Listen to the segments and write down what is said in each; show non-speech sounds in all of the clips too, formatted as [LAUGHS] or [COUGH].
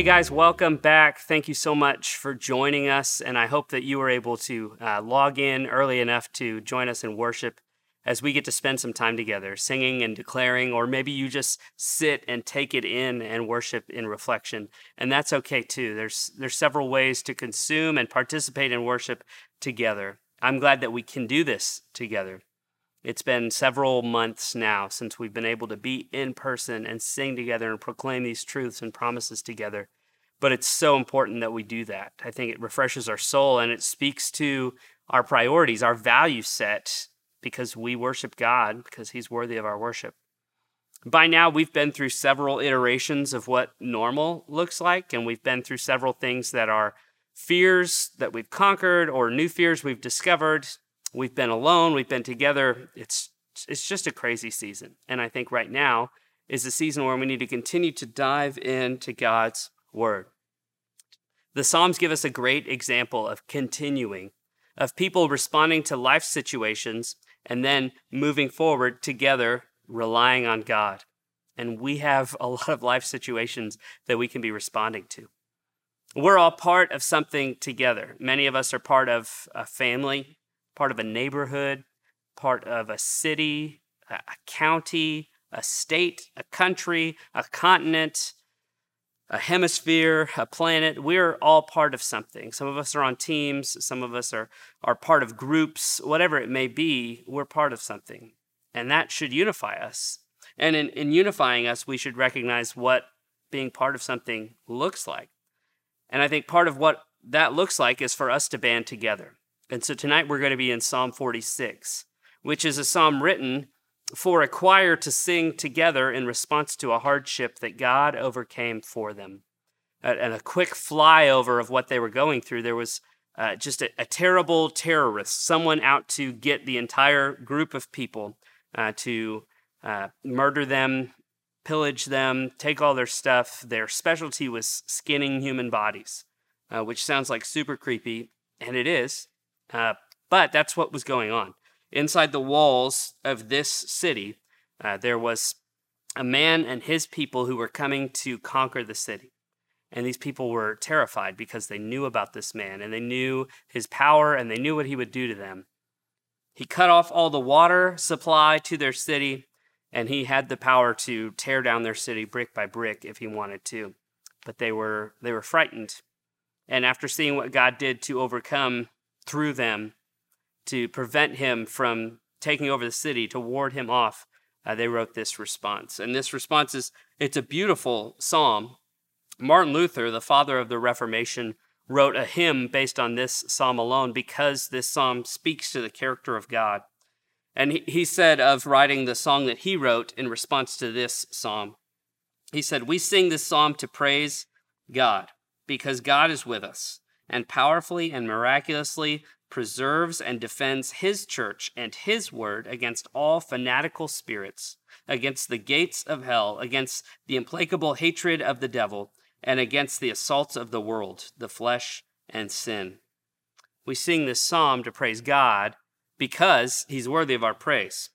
Hey guys, welcome back. Thank you so much for joining us. And I hope that you were able to uh, log in early enough to join us in worship as we get to spend some time together singing and declaring, or maybe you just sit and take it in and worship in reflection. And that's okay too. There's, there's several ways to consume and participate in worship together. I'm glad that we can do this together. It's been several months now since we've been able to be in person and sing together and proclaim these truths and promises together. But it's so important that we do that. I think it refreshes our soul and it speaks to our priorities, our value set, because we worship God, because He's worthy of our worship. By now, we've been through several iterations of what normal looks like, and we've been through several things that are fears that we've conquered or new fears we've discovered We've been alone, we've been together. It's it's just a crazy season. And I think right now is the season where we need to continue to dive into God's word. The Psalms give us a great example of continuing, of people responding to life situations and then moving forward together, relying on God. And we have a [LAUGHS] lot of life situations that we can be responding to. We're all part of something together. Many of us are part of a family, part of a neighborhood, part of a city, a, county, a state, a country, a continent, a hemisphere, a planet. We're all part of something. Some of us are on teams, some of us are, are part of groups, whatever it may be, we're part of something. And that should unify us. And in, in unifying us, we should recognize what being part of something looks like. And I think part of what that looks like is for us to band together. And so tonight we're going to be in Psalm 46, which is a psalm written for a choir to sing together in response to a hardship that God overcame for them. And a quick flyover of what they were going through. There was uh, just a, a, terrible terrorist, someone out to get the entire group of people uh, to uh, murder them, pillage them, take all their stuff. Their specialty was skinning human bodies, uh, which sounds like super creepy, and it is. Uh, but that's what was going on. Inside the walls of this city, uh, there was a man and his people who were coming to conquer the city. And these people were terrified because they knew about this man and they knew his power and they knew what he would do to them. He cut off all the water supply to their city and he had the power to tear down their city brick by brick if he wanted to. But they were they were frightened. And after seeing what God did to overcome through them to prevent him from taking over the city, to ward him off, uh, they wrote this response. And this response is it's a beautiful psalm. Martin Luther, the father of the Reformation, wrote a hymn based on this psalm alone because this psalm speaks to the character of God. And he, he said of writing the song that he wrote in response to this psalm, he said, We sing this psalm to praise God because God is with us and powerfully and miraculously preserves and defends his church and his word against all fanatical spirits, against the gates of hell, against the implacable hatred of the devil, and against the assaults of the world, the flesh, and sin. We sing this psalm to praise God because he's worthy of our praise.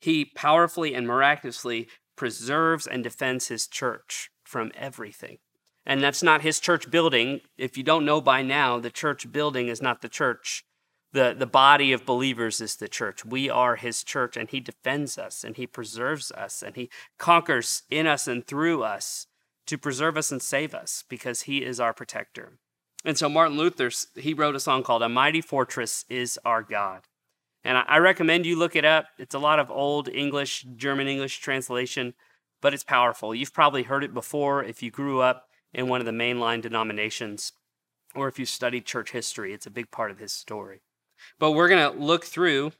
He powerfully and miraculously preserves and defends his church from everything. And that's not his church building. If you don't know by now, the church building is not the church. The, the body of believers is the church. We are his church, and he defends us, and he preserves us, and he conquers in us and through us to preserve us and save us because he is our protector. And so Martin Luther, he wrote a song called A Mighty Fortress is Our God. And I recommend you look it up. It's a lot of old English, German English translation, but it's powerful. You've probably heard it before if you grew up in one of the mainline denominations, or if you study church history, it's a big part of his story. But we're going to look through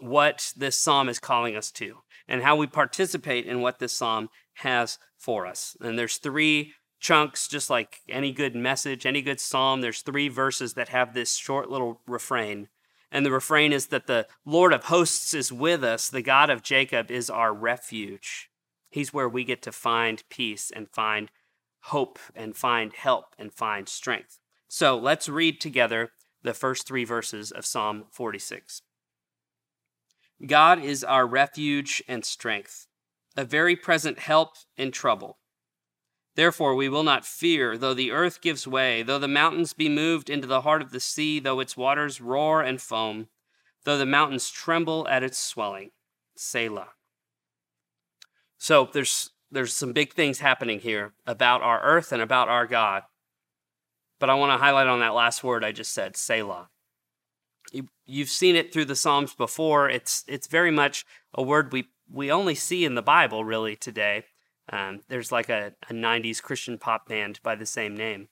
what this psalm is calling us to and how we participate in what this psalm has for us. And there's three chunks, just like any good message, any good psalm, there's three verses that have this short little refrain. And the refrain is that the Lord of hosts is with us, the God of Jacob is our refuge. He's where we get to find peace and find hope and find help and find strength. So let's read together the first three verses of Psalm 46. God is our refuge and strength, a very present help in trouble. Therefore, we will not fear, though the earth gives way, though the mountains be moved into the heart of the sea, though its waters roar and foam, though the mountains tremble at its swelling. Selah. So there's there's some big things happening here about our earth and about our God. But I want to highlight on that last word I just said, Selah. You, you've seen it through the Psalms before. It's it's very much a word we we only see in the Bible really today. Um, there's like a, a 90s Christian pop band by the same name.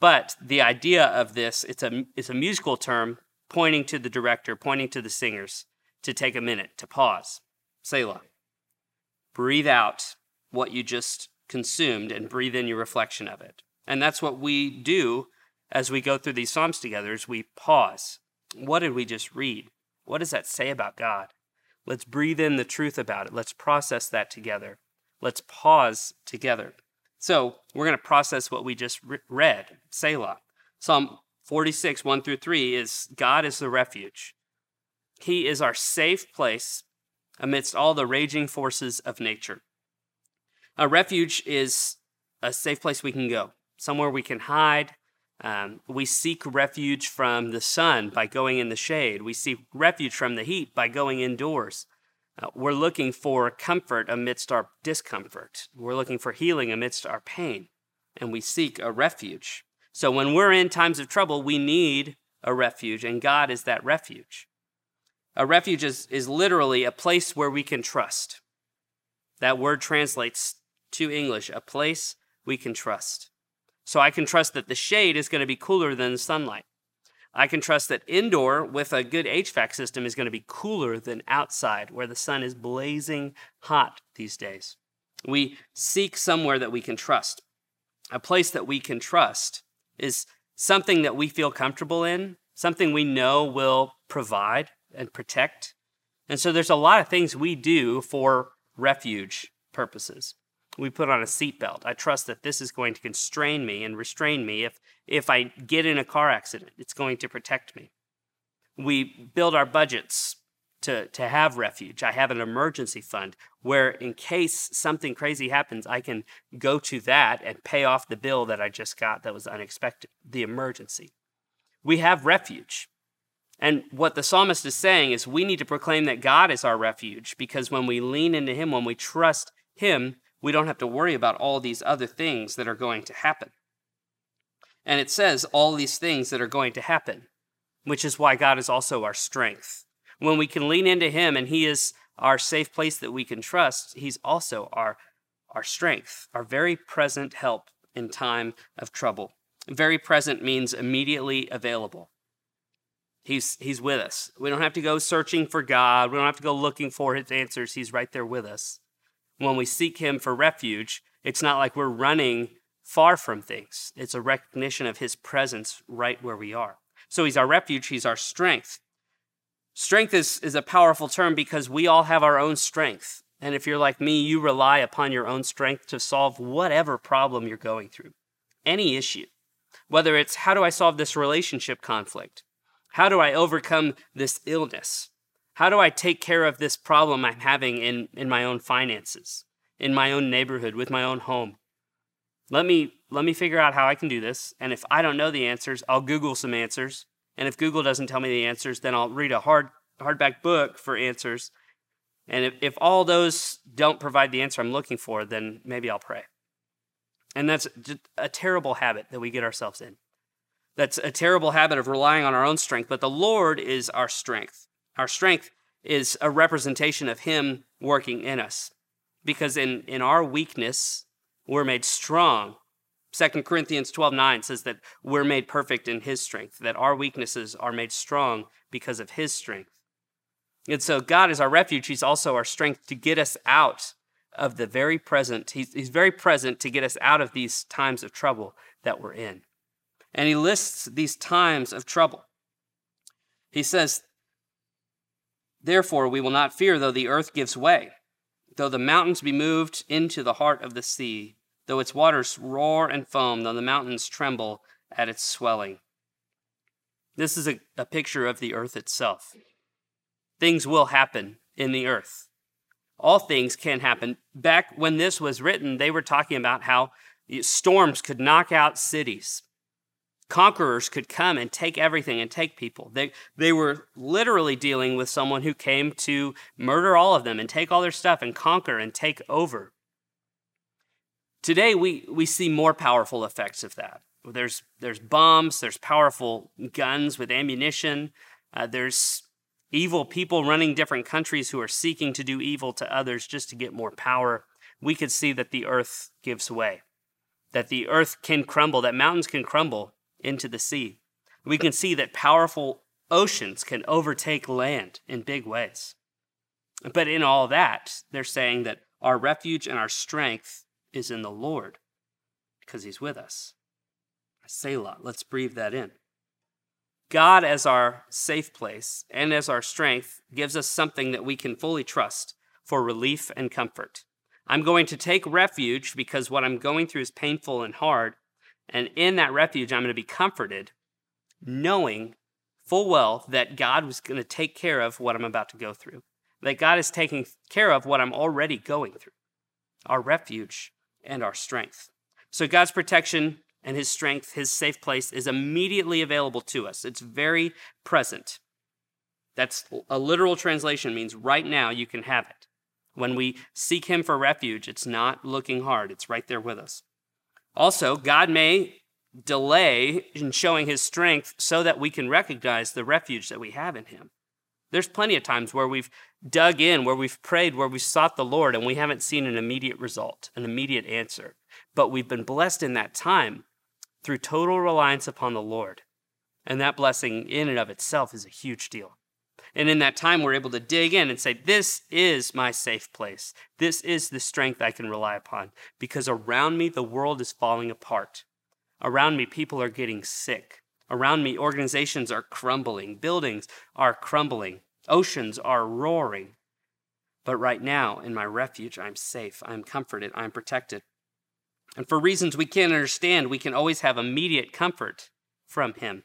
But the idea of this, it's a, it's a musical term pointing to the director, pointing to the singers to take a minute, to pause. Selah. Breathe out what you just consumed and breathe in your reflection of it. And that's what we do as we go through these Psalms together is we pause. What did we just read? What does that say about God? Let's breathe in the truth about it. Let's process that together. Let's pause together. So we're going to process what we just read, Selah. Psalm 46, 1 through 3 is God is the refuge. He is our safe place amidst all the raging forces of nature. A refuge is a safe place we can go, somewhere we can hide. Um, we seek refuge from the sun by going in the shade. We seek refuge from the heat by going indoors. Uh, we're looking for comfort amidst our discomfort. We're looking for healing amidst our pain, and we seek a refuge. So when we're in times of trouble, we need a refuge, and God is that refuge. A refuge is, is literally a place where we can trust. That word translates to English, a place we can trust. So I can trust that the shade is going to be cooler than sunlight. I can trust that indoor with a good HVAC system is going to be cooler than outside where the sun is blazing hot these days. We seek somewhere that we can trust. A place that we can trust is something that we feel comfortable in, something we know will provide and protect. And so there's a lot of things we do for refuge purposes we put on a seatbelt. I trust that this is going to constrain me and restrain me. If, if I get in a car accident, it's going to protect me. We build our budgets to, to have refuge. I have an emergency fund where, in case something crazy happens, I can go to that and pay off the bill that I just got that was unexpected, the emergency. We have refuge. And what the psalmist is saying is we need to proclaim that God is our refuge because when we lean into Him, when we trust Him, we don't have to worry about all these other things that are going to happen. And it says all these things that are going to happen, which is why God is also our strength. When we can lean into Him and He is our safe place that we can trust, He's also our, our strength, our very present help in time of trouble. Very present means immediately available. He's, he's with us. We don't have to go searching for God. We don't have to go looking for his answers. He's right there with us when we seek Him for refuge, it's not like we're running far from things. It's a recognition of His presence right where we are. So He's our refuge, He's our strength. Strength is, is a powerful term because we all have our own strength. And if you're like me, you rely upon your own strength to solve whatever problem you're going through, any issue. Whether it's how do I solve this relationship conflict? How do I overcome this illness? How do I take care of this problem I'm having in, in my own finances, in my own neighborhood, with my own home? Let me let me figure out how I can do this. And if I don't know the answers, I'll Google some answers. And if Google doesn't tell me the answers, then I'll read a hard hardback book for answers. And if, if all those don't provide the answer I'm looking for, then maybe I'll pray. And that's a terrible habit that we get ourselves in. That's a terrible habit of relying on our own strength, but the Lord is our strength. Our strength is a representation of Him working in us. Because in, in our weakness, we're made strong. 2 Corinthians 12 9 says that we're made perfect in His strength, that our weaknesses are made strong because of His strength. And so God is our refuge. He's also our strength to get us out of the very present. He's, he's very present to get us out of these times of trouble that we're in. And He lists these times of trouble. He says, Therefore, we will not fear though the earth gives way, though the mountains be moved into the heart of the sea, though its waters roar and foam, though the mountains tremble at its swelling. This is a, a picture of the earth itself. Things will happen in the earth. All things can happen. Back when this was written, they were talking about how Storms could knock out cities. Conquerors could come and take everything and take people. They, they were literally dealing with someone who came to murder all of them and take all their stuff and conquer and take over. Today, we, we see more powerful effects of that. There's, there's bombs, there's powerful guns with ammunition, uh, there's evil people running different countries who are seeking to do evil to others just to get more power. We could see that the earth gives way, that the earth can crumble, that mountains can crumble into the sea. We can see that powerful oceans can overtake land in big ways. But in all that, they're saying that our refuge and our strength is in the Lord because he's with us. Selah. Let's breathe that in. God, as our safe place and as our strength, gives us something that we can fully trust for relief and comfort. I'm going to take refuge because what I'm going through is painful and hard. And in that refuge, I'm going to be comforted, knowing full well that God was going to take care of what I'm about to go through, that God is taking care of what I'm already going through, our refuge and our strength. So God's protection and his strength, his safe place, is immediately available to us. It's very present. That's a literal translation means right now you can have it. When we seek him for refuge, it's not looking hard, it's right there with us. Also, God may delay in showing his strength so that we can recognize the refuge that we have in him. There's plenty of times where we've dug in, where we've prayed, where we've sought the Lord, and we haven't seen an immediate result, an immediate answer. But we've been blessed in that time through total reliance upon the Lord. And that blessing in and of itself is a huge deal. And in that time, we're able to dig in and say, This is my safe place. This is the strength I can rely upon. Because around me, the world is falling apart. Around me, people are getting sick. Around me, organizations are crumbling. Buildings are crumbling. Oceans are roaring. But right now, in my refuge, I'm safe. I'm comforted. I'm protected. And for reasons we can't understand, we can always have immediate comfort from Him.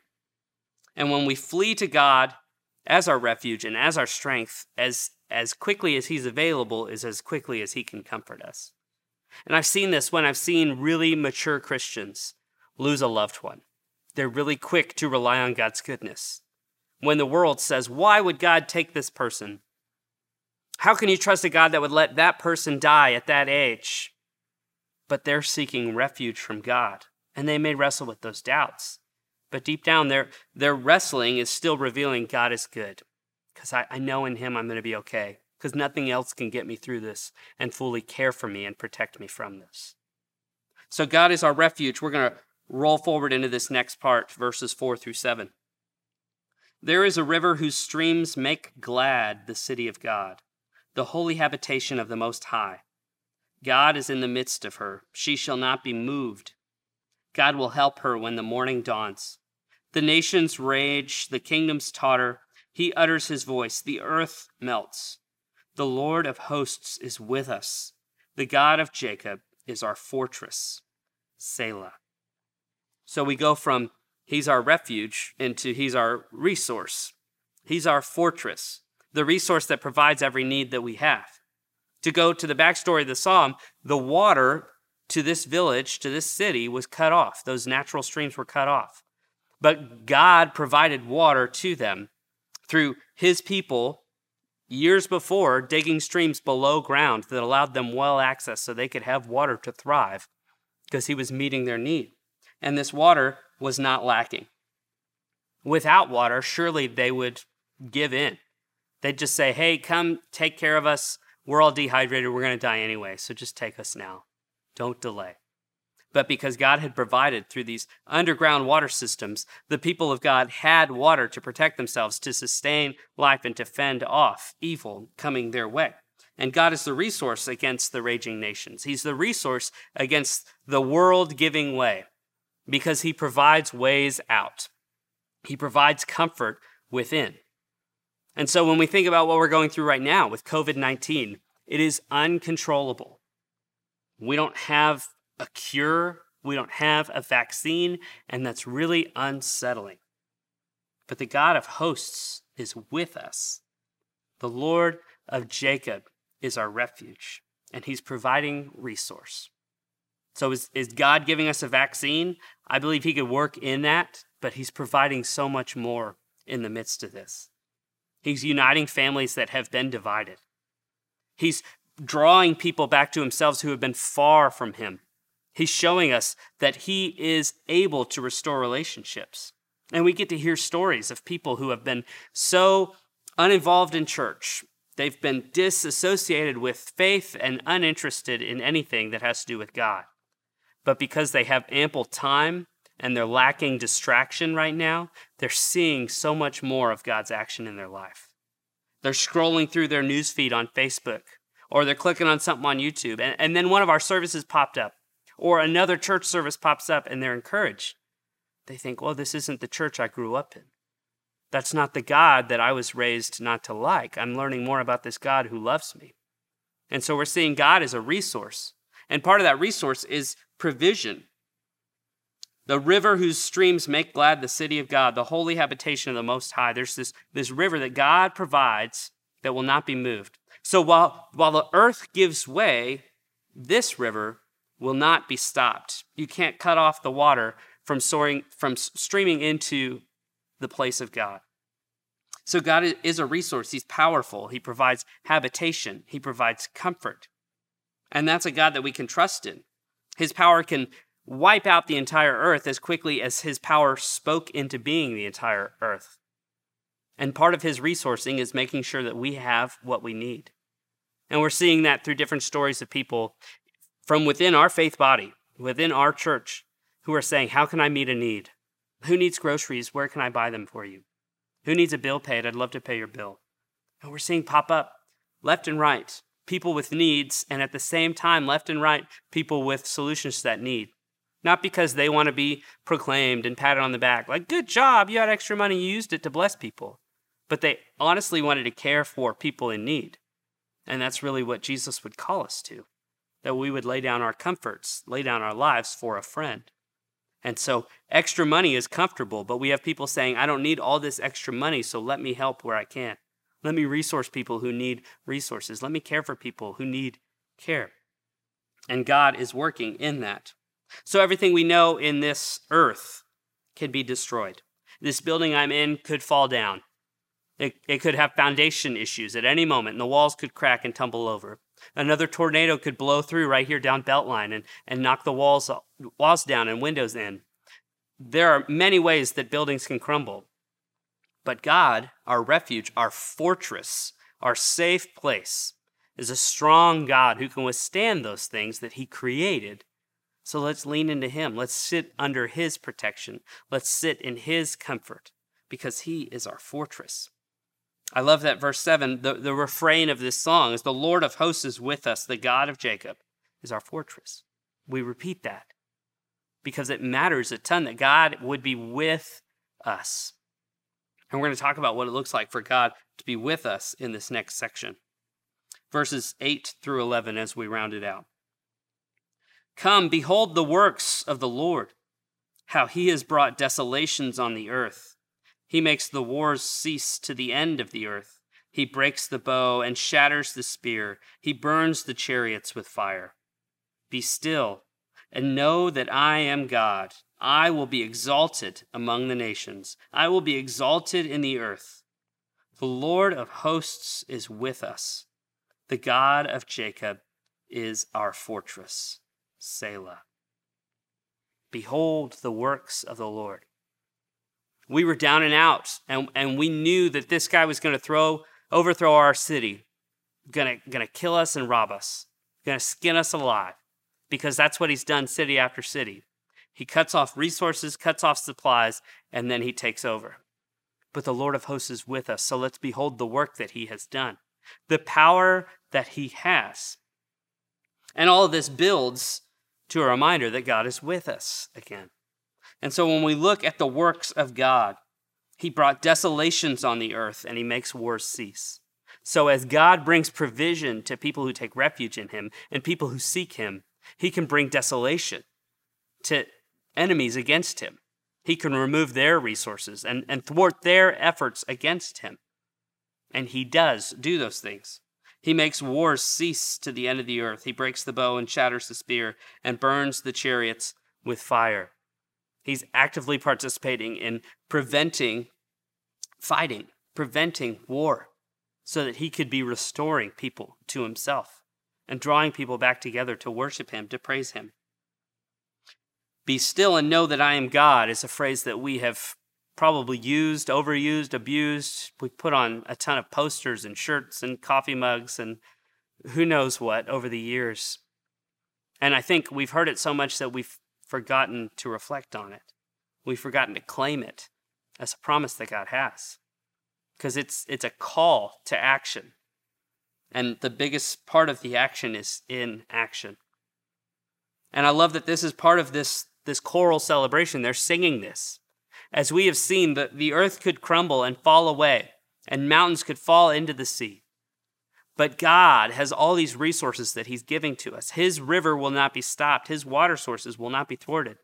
And when we flee to God, as our refuge and as our strength, as, as quickly as He's available, is as quickly as He can comfort us. And I've seen this when I've seen really mature Christians lose a loved one. They're really quick to rely on God's goodness. When the world says, Why would God take this person? How can you trust a God that would let that person die at that age? But they're seeking refuge from God, and they may wrestle with those doubts. But deep down, their, their wrestling is still revealing God is good. Because I, I know in Him I'm going to be okay. Because nothing else can get me through this and fully care for me and protect me from this. So God is our refuge. We're going to roll forward into this next part, verses 4 through 7. There is a river whose streams make glad the city of God, the holy habitation of the Most High. God is in the midst of her. She shall not be moved. God will help her when the morning dawns. The nations rage, the kingdoms totter. He utters his voice, the earth melts. The Lord of hosts is with us. The God of Jacob is our fortress. Selah. So we go from He's our refuge into He's our resource. He's our fortress, the resource that provides every need that we have. To go to the backstory of the psalm, the water to this village, to this city, was cut off. Those natural streams were cut off. But God provided water to them through his people years before digging streams below ground that allowed them well access so they could have water to thrive because he was meeting their need. And this water was not lacking. Without water, surely they would give in. They'd just say, hey, come take care of us. We're all dehydrated. We're going to die anyway. So just take us now. Don't delay but because God had provided through these underground water systems, the people of God had water to protect themselves, to sustain life, and to fend off evil coming their way. And God is the resource against the raging nations. He's the resource against the world giving way because He provides ways out. He provides comfort within. And so when we think about what we're going through right now with COVID 19, it is uncontrollable. We don't have a cure, we don't have a vaccine, and that's really unsettling. But the God of hosts is with us. The Lord of Jacob is our refuge, and he's providing resource. So is, is God giving us a vaccine? I believe He could work in that, but He's providing so much more in the midst of this. He's uniting families that have been divided. He's drawing people back to Himself who have been far from Him. He's showing us that He is able to restore relationships. And we get to hear stories of people who have been so uninvolved in church. They've been disassociated with faith and uninterested in anything that has to do with God. But because they have ample time and they're lacking distraction right now, they're seeing so much more of God's action in their life. They're scrolling through their newsfeed on Facebook or they're clicking on something on YouTube. And, and then one of our services popped up or another church service pops up and they're encouraged. They think, well, this isn't the church I grew up in. That's not the God that I was raised not to like. I'm learning more about this God who loves me. And so we're seeing God as a resource. And part of that resource is provision. The river whose streams make glad the city of God, the holy habitation of the Most High. There's this, this river that God provides that will not be moved. So while, while the earth gives way, this river will not be stopped. You can't cut off the water from soaring, from streaming into the place of God. So God is a resource. He's powerful. He provides habitation. He provides comfort. And that's a God that we can trust in. His power can wipe out the entire earth as quickly as his power spoke into being the entire earth. And part of his resourcing is making sure that we have what we need. And we're seeing that through different stories of people from within our faith body, within our church, who are saying, How can I meet a need? Who needs groceries? Where can I buy them for you? Who needs a bill paid? I'd love to pay your bill. And we're seeing pop up left and right people with needs, and at the same time, left and right, people with solutions to that need. Not because they want to be proclaimed and patted on the back, like, good job, you had extra money, you used it to bless people. But they honestly wanted to care for people in need. And that's really what Jesus would call us to that we would lay down our comforts, lay down our lives for a friend. And so extra money is comfortable, but we have people saying, I don't need all this extra money, so let me help where I can. Let me resource people who need resources. Let me care for people who need care. And God is working in that. So everything we know in this earth can be destroyed. This building I'm in could fall down. It, it could have foundation issues at any moment, and the walls could crack and tumble over. Another tornado could blow through right here down Beltline and, and knock the walls, walls down and windows in. There are many ways that buildings can crumble. But God, our refuge, our fortress, our safe place, is a strong God who can withstand those things that He created. So let's lean into Him. Let's sit under His protection. Let's sit in His comfort because He is our fortress. I love that verse 7. The, the refrain of this song is The Lord of hosts is with us, the God of Jacob is our fortress. We repeat that because it matters a ton that God would be with us. And we're going to talk about what it looks like for God to be with us in this next section. Verses 8 through 11 as we round it out. Come, behold the works of the Lord, how he has brought desolations on the earth. He makes the wars cease to the end of the earth. He breaks the bow and shatters the spear. He burns the chariots with fire. Be still and know that I am God. I will be exalted among the nations. I will be exalted in the earth. The Lord of hosts is with us. The God of Jacob is our fortress. Selah. Behold the works of the Lord we were down and out, and, and we knew that this guy was going to throw overthrow our city, gonna gonna kill us and rob us, gonna skin us alive, because that's what he's done city after city. He cuts off resources, cuts off supplies, and then he takes over. But the Lord of hosts is with us, so let's behold the work that he has done, the power that he has. And all of this builds to a reminder that God is with us again. And so when we look at the works of God, he brought desolations on the earth and he makes wars cease. So as God brings provision to people who take refuge in him and people who seek him, he can bring desolation to enemies against him. He can remove their resources and, and thwart their efforts against him. And he does do those things. He makes wars cease to the end of the earth. He breaks the bow and shatters the spear and burns the chariots with fire. He's actively participating in preventing fighting, preventing war, so that he could be restoring people to himself and drawing people back together to worship him, to praise him. Be still and know that I am God is a phrase that we have probably used, overused, abused. We put on a ton of posters and shirts and coffee mugs and who knows what over the years. And I think we've heard it so much that we've forgotten to reflect on it. We've forgotten to claim it as a promise that God has. Because it's it's a call to action. And the biggest part of the action is in action. And I love that this is part of this this choral celebration. They're singing this. As we have seen, that the earth could crumble and fall away, and mountains could fall into the sea. But God has all these resources that He's giving to us. His river will not be stopped, His water sources will not be thwarted.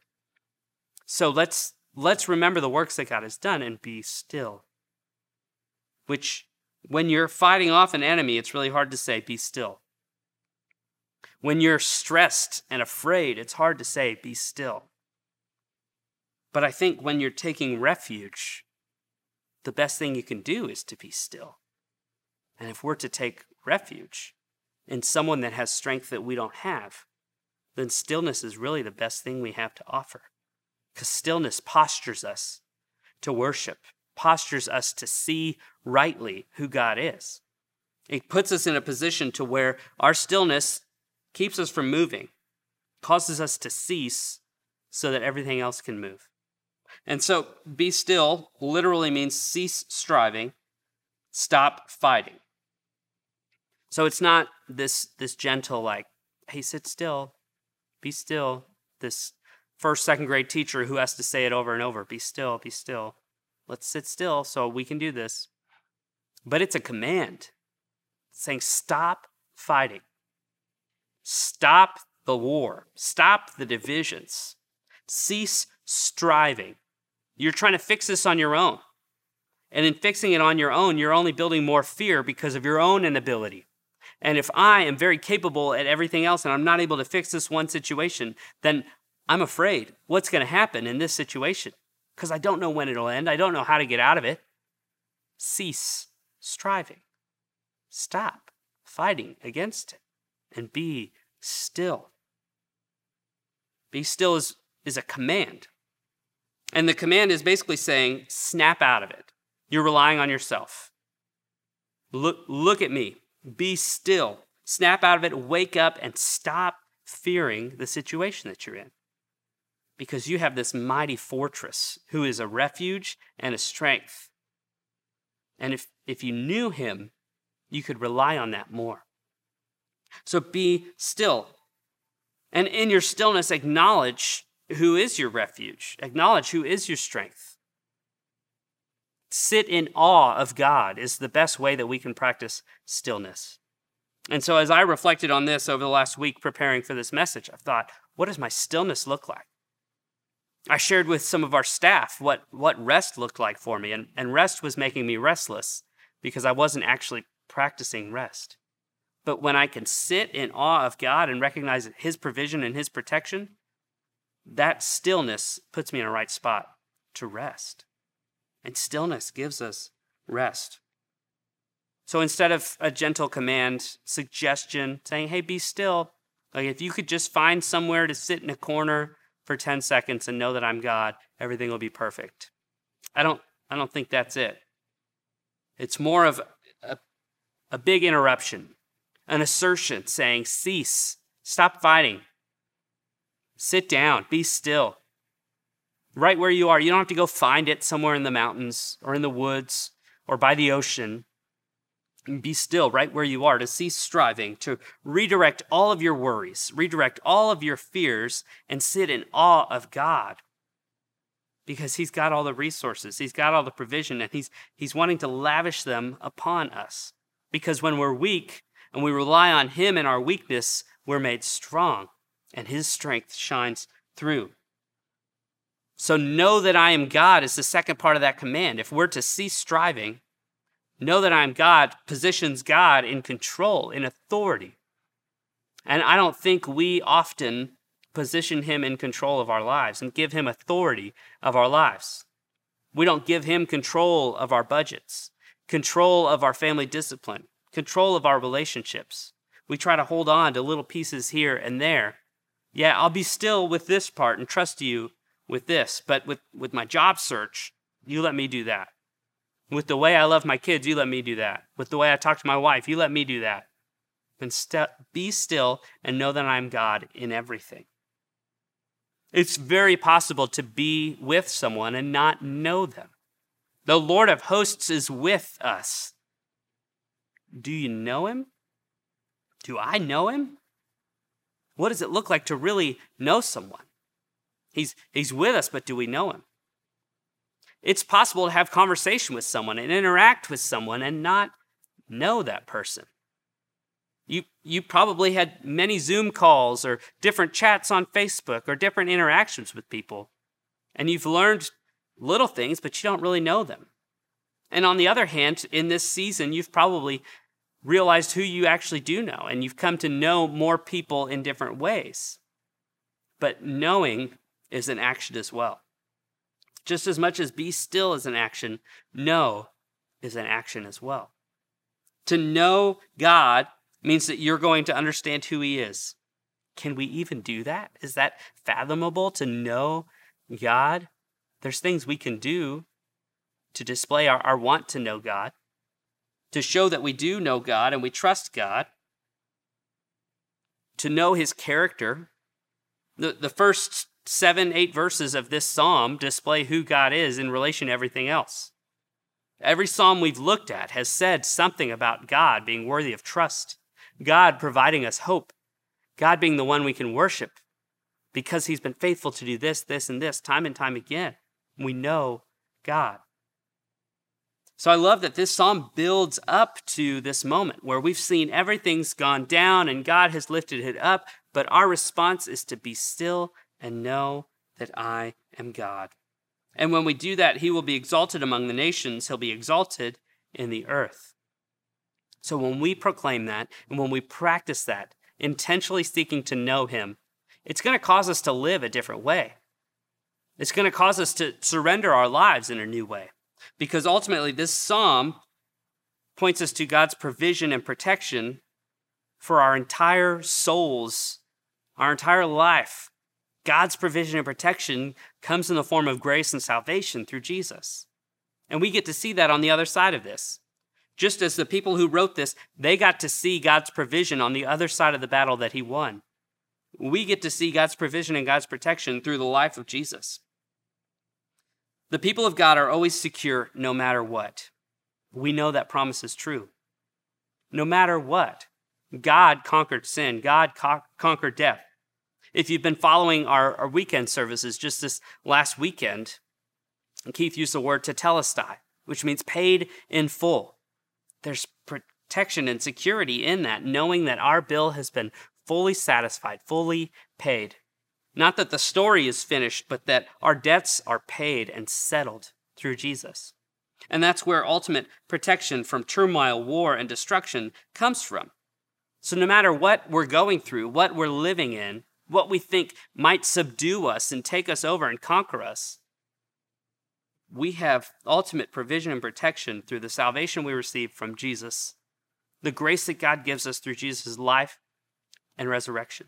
So let's, let's remember the works that God has done and be still. Which, when you're fighting off an enemy, it's really hard to say, be still. When you're stressed and afraid, it's hard to say, be still. But I think when you're taking refuge, the best thing you can do is to be still. And if we're to take refuge in someone that has strength that we don't have, then stillness is really the best thing we have to offer. Because stillness postures us to worship, postures us to see rightly who God is. It puts us in a position to where our stillness keeps us from moving, causes us to cease so that everything else can move. And so, be still literally means cease striving, stop fighting. So it's not this this gentle like, hey, sit still, be still. This first, second grade teacher who has to say it over and over, be still, be still. Let's sit still so we can do this. But it's a command saying, stop fighting. Stop the war. Stop the divisions. Cease striving. You're trying to fix this on your own. And in fixing it on your own, you're only building more fear because of your own inability. And if I am very capable at everything else and I'm not able to fix this one situation, then I'm afraid what's going to happen in this situation because I don't know when it'll end. I don't know how to get out of it. Cease striving. Stop fighting against it and be still. Be still is, is a command. And the command is basically saying, snap out of it. You're relying on yourself. Look, look at me. Be still. Snap out of it. Wake up and stop fearing the situation that you're in. Because you have this mighty fortress who is a refuge and a strength. And if, if you knew him, you could rely on that more. So be still. And in your stillness, acknowledge who is your refuge. Acknowledge who is your strength. Sit in awe of God is the best way that we can practice stillness. And so, as I reflected on this over the last week preparing for this message, I thought, what does my stillness look like? I shared with some of our staff what, what rest looked like for me, and, and rest was making me restless because I wasn't actually practicing rest. But when I can sit in awe of God and recognize His provision and His protection, that stillness puts me in a right spot to rest. And stillness gives us rest. So instead of a gentle command, suggestion, saying, hey, be still, like if you could just find somewhere to sit in a corner for 10 seconds and know that I'm God, everything will be perfect. I don't, I don't think that's it. It's more of a, a big interruption, an assertion saying, cease, stop fighting, Sit down, be still. Right where you are. You don't have to go find it somewhere in the mountains or in the woods or by the ocean. Be still right where you are to cease striving, to redirect all of your worries, redirect all of your fears, and sit in awe of God because he's got all the resources he's got all the provision and he's he's wanting to lavish them upon us because when we're weak and we rely on him in our weakness we're made strong and his strength shines through. So, know that I am God is the second part of that command. If we're to cease striving, know that I'm God positions God in control, in authority. And I don't think we often position him in control of our lives and give him authority of our lives. We don't give him control of our budgets, control of our family discipline, control of our relationships. We try to hold on to little pieces here and there. Yeah, I'll be still with this part and trust you with this, but with, with my job search, you let me do that. With the way I love my kids, you let me do that. With the way I talk to my wife, you let me do that. And st- be still and know that I'm God in everything. It's very possible to be with someone and not know them. The Lord of hosts is with us. Do you know him? Do I know him? What does it look like to really know someone? He's, he's with us, but do we know him? It's possible to have conversation with someone and interact with someone and not know that person. You, you probably had many Zoom calls or different chats on Facebook or different interactions with people. And you've learned little things, but you don't really know them. And on the other hand, in this season, you've probably realized who you actually do know, and you've come to know more people in different ways. But knowing is an action as well. Just as much as be still is an action, know is an action as well. To know God means that you're going to understand who He is. Can we even do that? Is that fathomable to know God? There's things we can do to display our, our want to know God, to show that we do know God and we trust God, to know His character. The, the first seven, eight verses of this psalm display who God is in relation to everything else. Every psalm we've looked at has said something about God being worthy of trust God providing us hope, God being the one we can worship because he's been faithful to do this, this, and this time and time again. We know God. So I love that this psalm builds up to this moment where we've seen everything's gone down and God has lifted it up, but our response is to be still and know that I am God. And when we do that, he will be exalted among the nations, he'll be exalted in the earth. So when we proclaim that and when we practice that, intentionally seeking to know Him, it's going to cause us to live a different way. It's going to cause us to surrender our lives in a new way. Because ultimately, this psalm points us to God's provision and protection for our entire souls, our entire life. God's provision and protection comes in the form of grace and salvation through Jesus. And we get to see that on the other side of this. Just as the people who wrote this, they got to see God's provision on the other side of the battle that he won. We get to see God's provision and God's protection through the life of Jesus. The people of God are always secure no matter what. We know that promise is true. No matter what, God conquered sin, God co- conquered death. If you've been following our, our weekend services just this last weekend, Keith used the word tetelestai, which means paid in full. There's protection and security in that, knowing that our bill has been fully satisfied, fully paid. Not that the story is finished, but that our debts are paid and settled through Jesus. And that's where ultimate protection from turmoil, war, and destruction comes from. So, no matter what we're going through, what we're living in, what we think might subdue us and take us over and conquer us, we have ultimate provision and protection through the salvation we receive from Jesus, the grace that God gives us through Jesus' life and resurrection.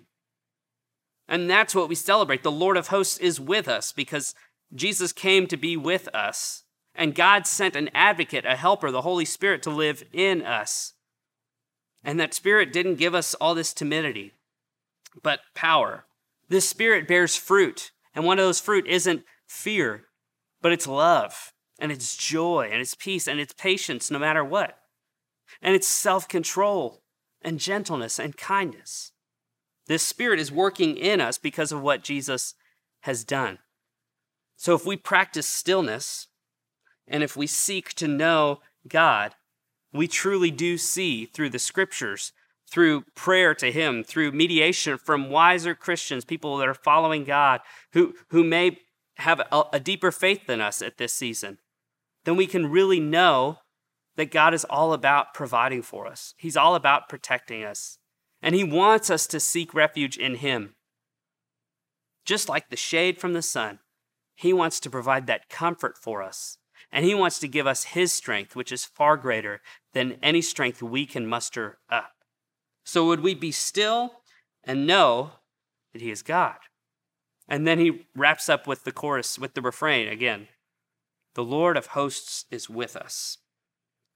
And that's what we celebrate. The Lord of hosts is with us because Jesus came to be with us, and God sent an advocate, a helper, the Holy Spirit, to live in us. And that Spirit didn't give us all this timidity, but power. This Spirit bears fruit, and one of those fruit isn't fear, but it's love and it's joy and it's peace and it's patience no matter what. And it's self control and gentleness and kindness. This Spirit is working in us because of what Jesus has done. So if we practice stillness and if we seek to know God, we truly do see through the scriptures, through prayer to Him, through mediation from wiser Christians, people that are following God, who, who may have a, a deeper faith than us at this season, then we can really know that God is all about providing for us. He's all about protecting us. And He wants us to seek refuge in Him. Just like the shade from the sun, He wants to provide that comfort for us. And He wants to give us His strength, which is far greater than any strength we can muster up. So, would we be still and know that He is God? And then He wraps up with the chorus, with the refrain again The Lord of hosts is with us.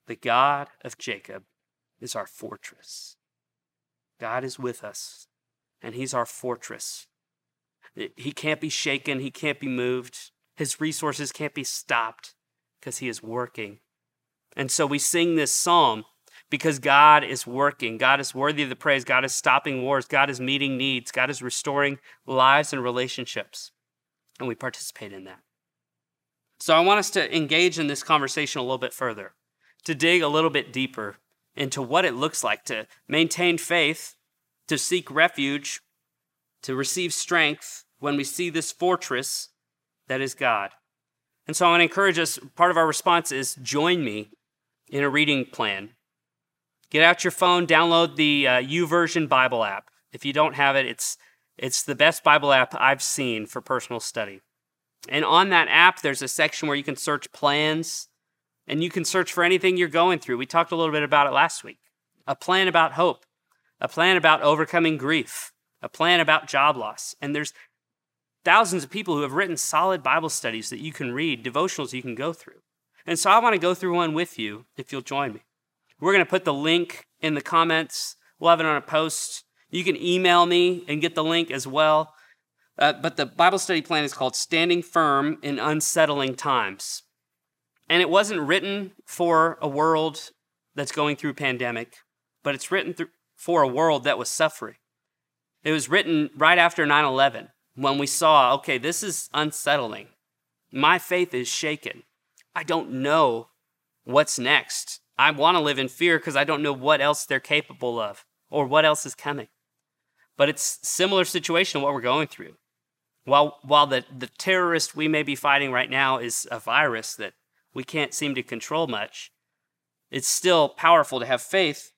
The God of Jacob is our fortress. God is with us, and He's our fortress. He can't be shaken, He can't be moved, His resources can't be stopped because He is working. And so we sing this psalm because God is working. God is worthy of the praise. God is stopping wars. God is meeting needs. God is restoring lives and relationships. And we participate in that. So I want us to engage in this conversation a little bit further to dig a little bit deeper into what it looks like to maintain faith, to seek refuge, to receive strength when we see this fortress that is God. And so I want to encourage us, part of our response is join me in a reading plan. Get out your phone, download the uh, Bible app. If you don't have it, it's, it's the best Bible app I've seen for personal study. And on that app, there's a section where you can search plans and you can search for anything you're going through. We talked a little bit about it last week. A plan about hope, a plan about overcoming grief, a plan about job loss. And there's thousands of people who have written solid Bible studies that you can read, devotionals you can go through. And so I want to go through one with you if you'll join me. We're going to put the link in the comments. We'll have it on a post. You can email me and get the link as well. Uh, but the Bible study plan is called Standing Firm in Unsettling Times. And it wasn't written for a world that's going through pandemic, but it's written th- for a world that was suffering. It was written right after 9 11 when we saw, okay, this is unsettling. My faith is shaken. I don't know what's next. I want to live in fear because I don't know what else they're capable of or what else is coming. But it's similar situation to what we're going through. While, while the, the terrorist we may be fighting right now is a virus that we can't seem to control much, it's still powerful to have faith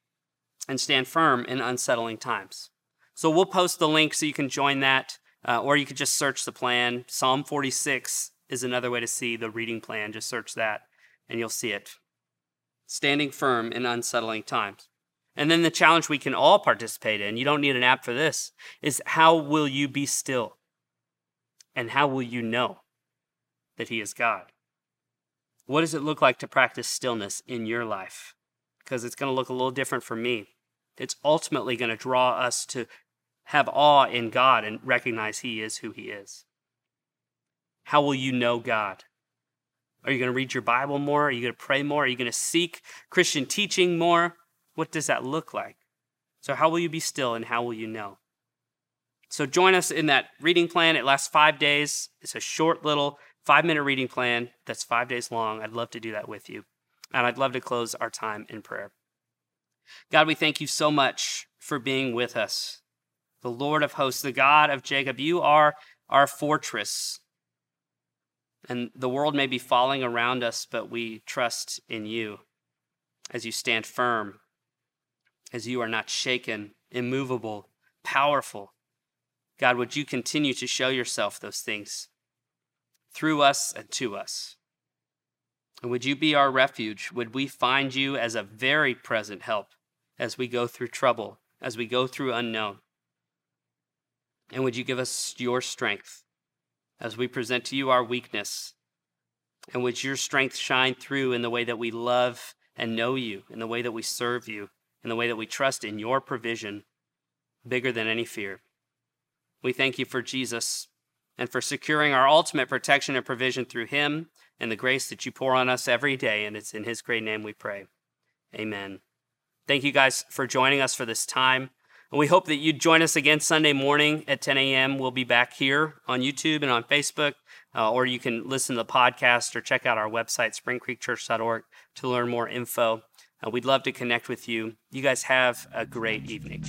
and stand firm in unsettling times. So we'll post the link so you can join that, uh, or you could just search the plan. Psalm 46 is another way to see the reading plan. Just search that and you'll see it. Standing firm in unsettling times. And then the challenge we can all participate in, you don't need an app for this, is how will you be still? And how will you know that He is God? What does it look like to practice stillness in your life? Because it's going to look a little different for me. It's ultimately going to draw us to have awe in God and recognize He is who He is. How will you know God? Are you going to read your Bible more? Are you going to pray more? Are you going to seek Christian teaching more? What does that look like? So, how will you be still and how will you know? So, join us in that reading plan. It lasts five days. It's a short little five minute reading plan that's five days long. I'd love to do that with you. And I'd love to close our time in prayer. God, we thank you so much for being with us. The Lord of hosts, the God of Jacob, you are our fortress. And the world may be falling around us, but we trust in you as you stand firm, as you are not shaken, immovable, powerful. God, would you continue to show yourself those things? through us and to us. And would you be our refuge? Would we find you as a very present help as we go through trouble, as we go through unknown? And would you give us your strength as we present to you our weakness? And would your strength shine through in the way that we love and know you, in the way that we serve you, in the way that we trust in your provision, bigger than any fear? We thank you for Jesus and for securing our ultimate protection and provision through him and the grace that you pour on us every day. And it's in his great name we pray. Amen. Thank you guys for joining us for this time. And we hope that you join us again Sunday morning at 10 a.m. We'll be back here on YouTube and on Facebook, uh, or you can listen to the podcast or check out our website, springcreekchurch.org, to learn more info. Uh, we'd love to connect with you. You guys have a great evening.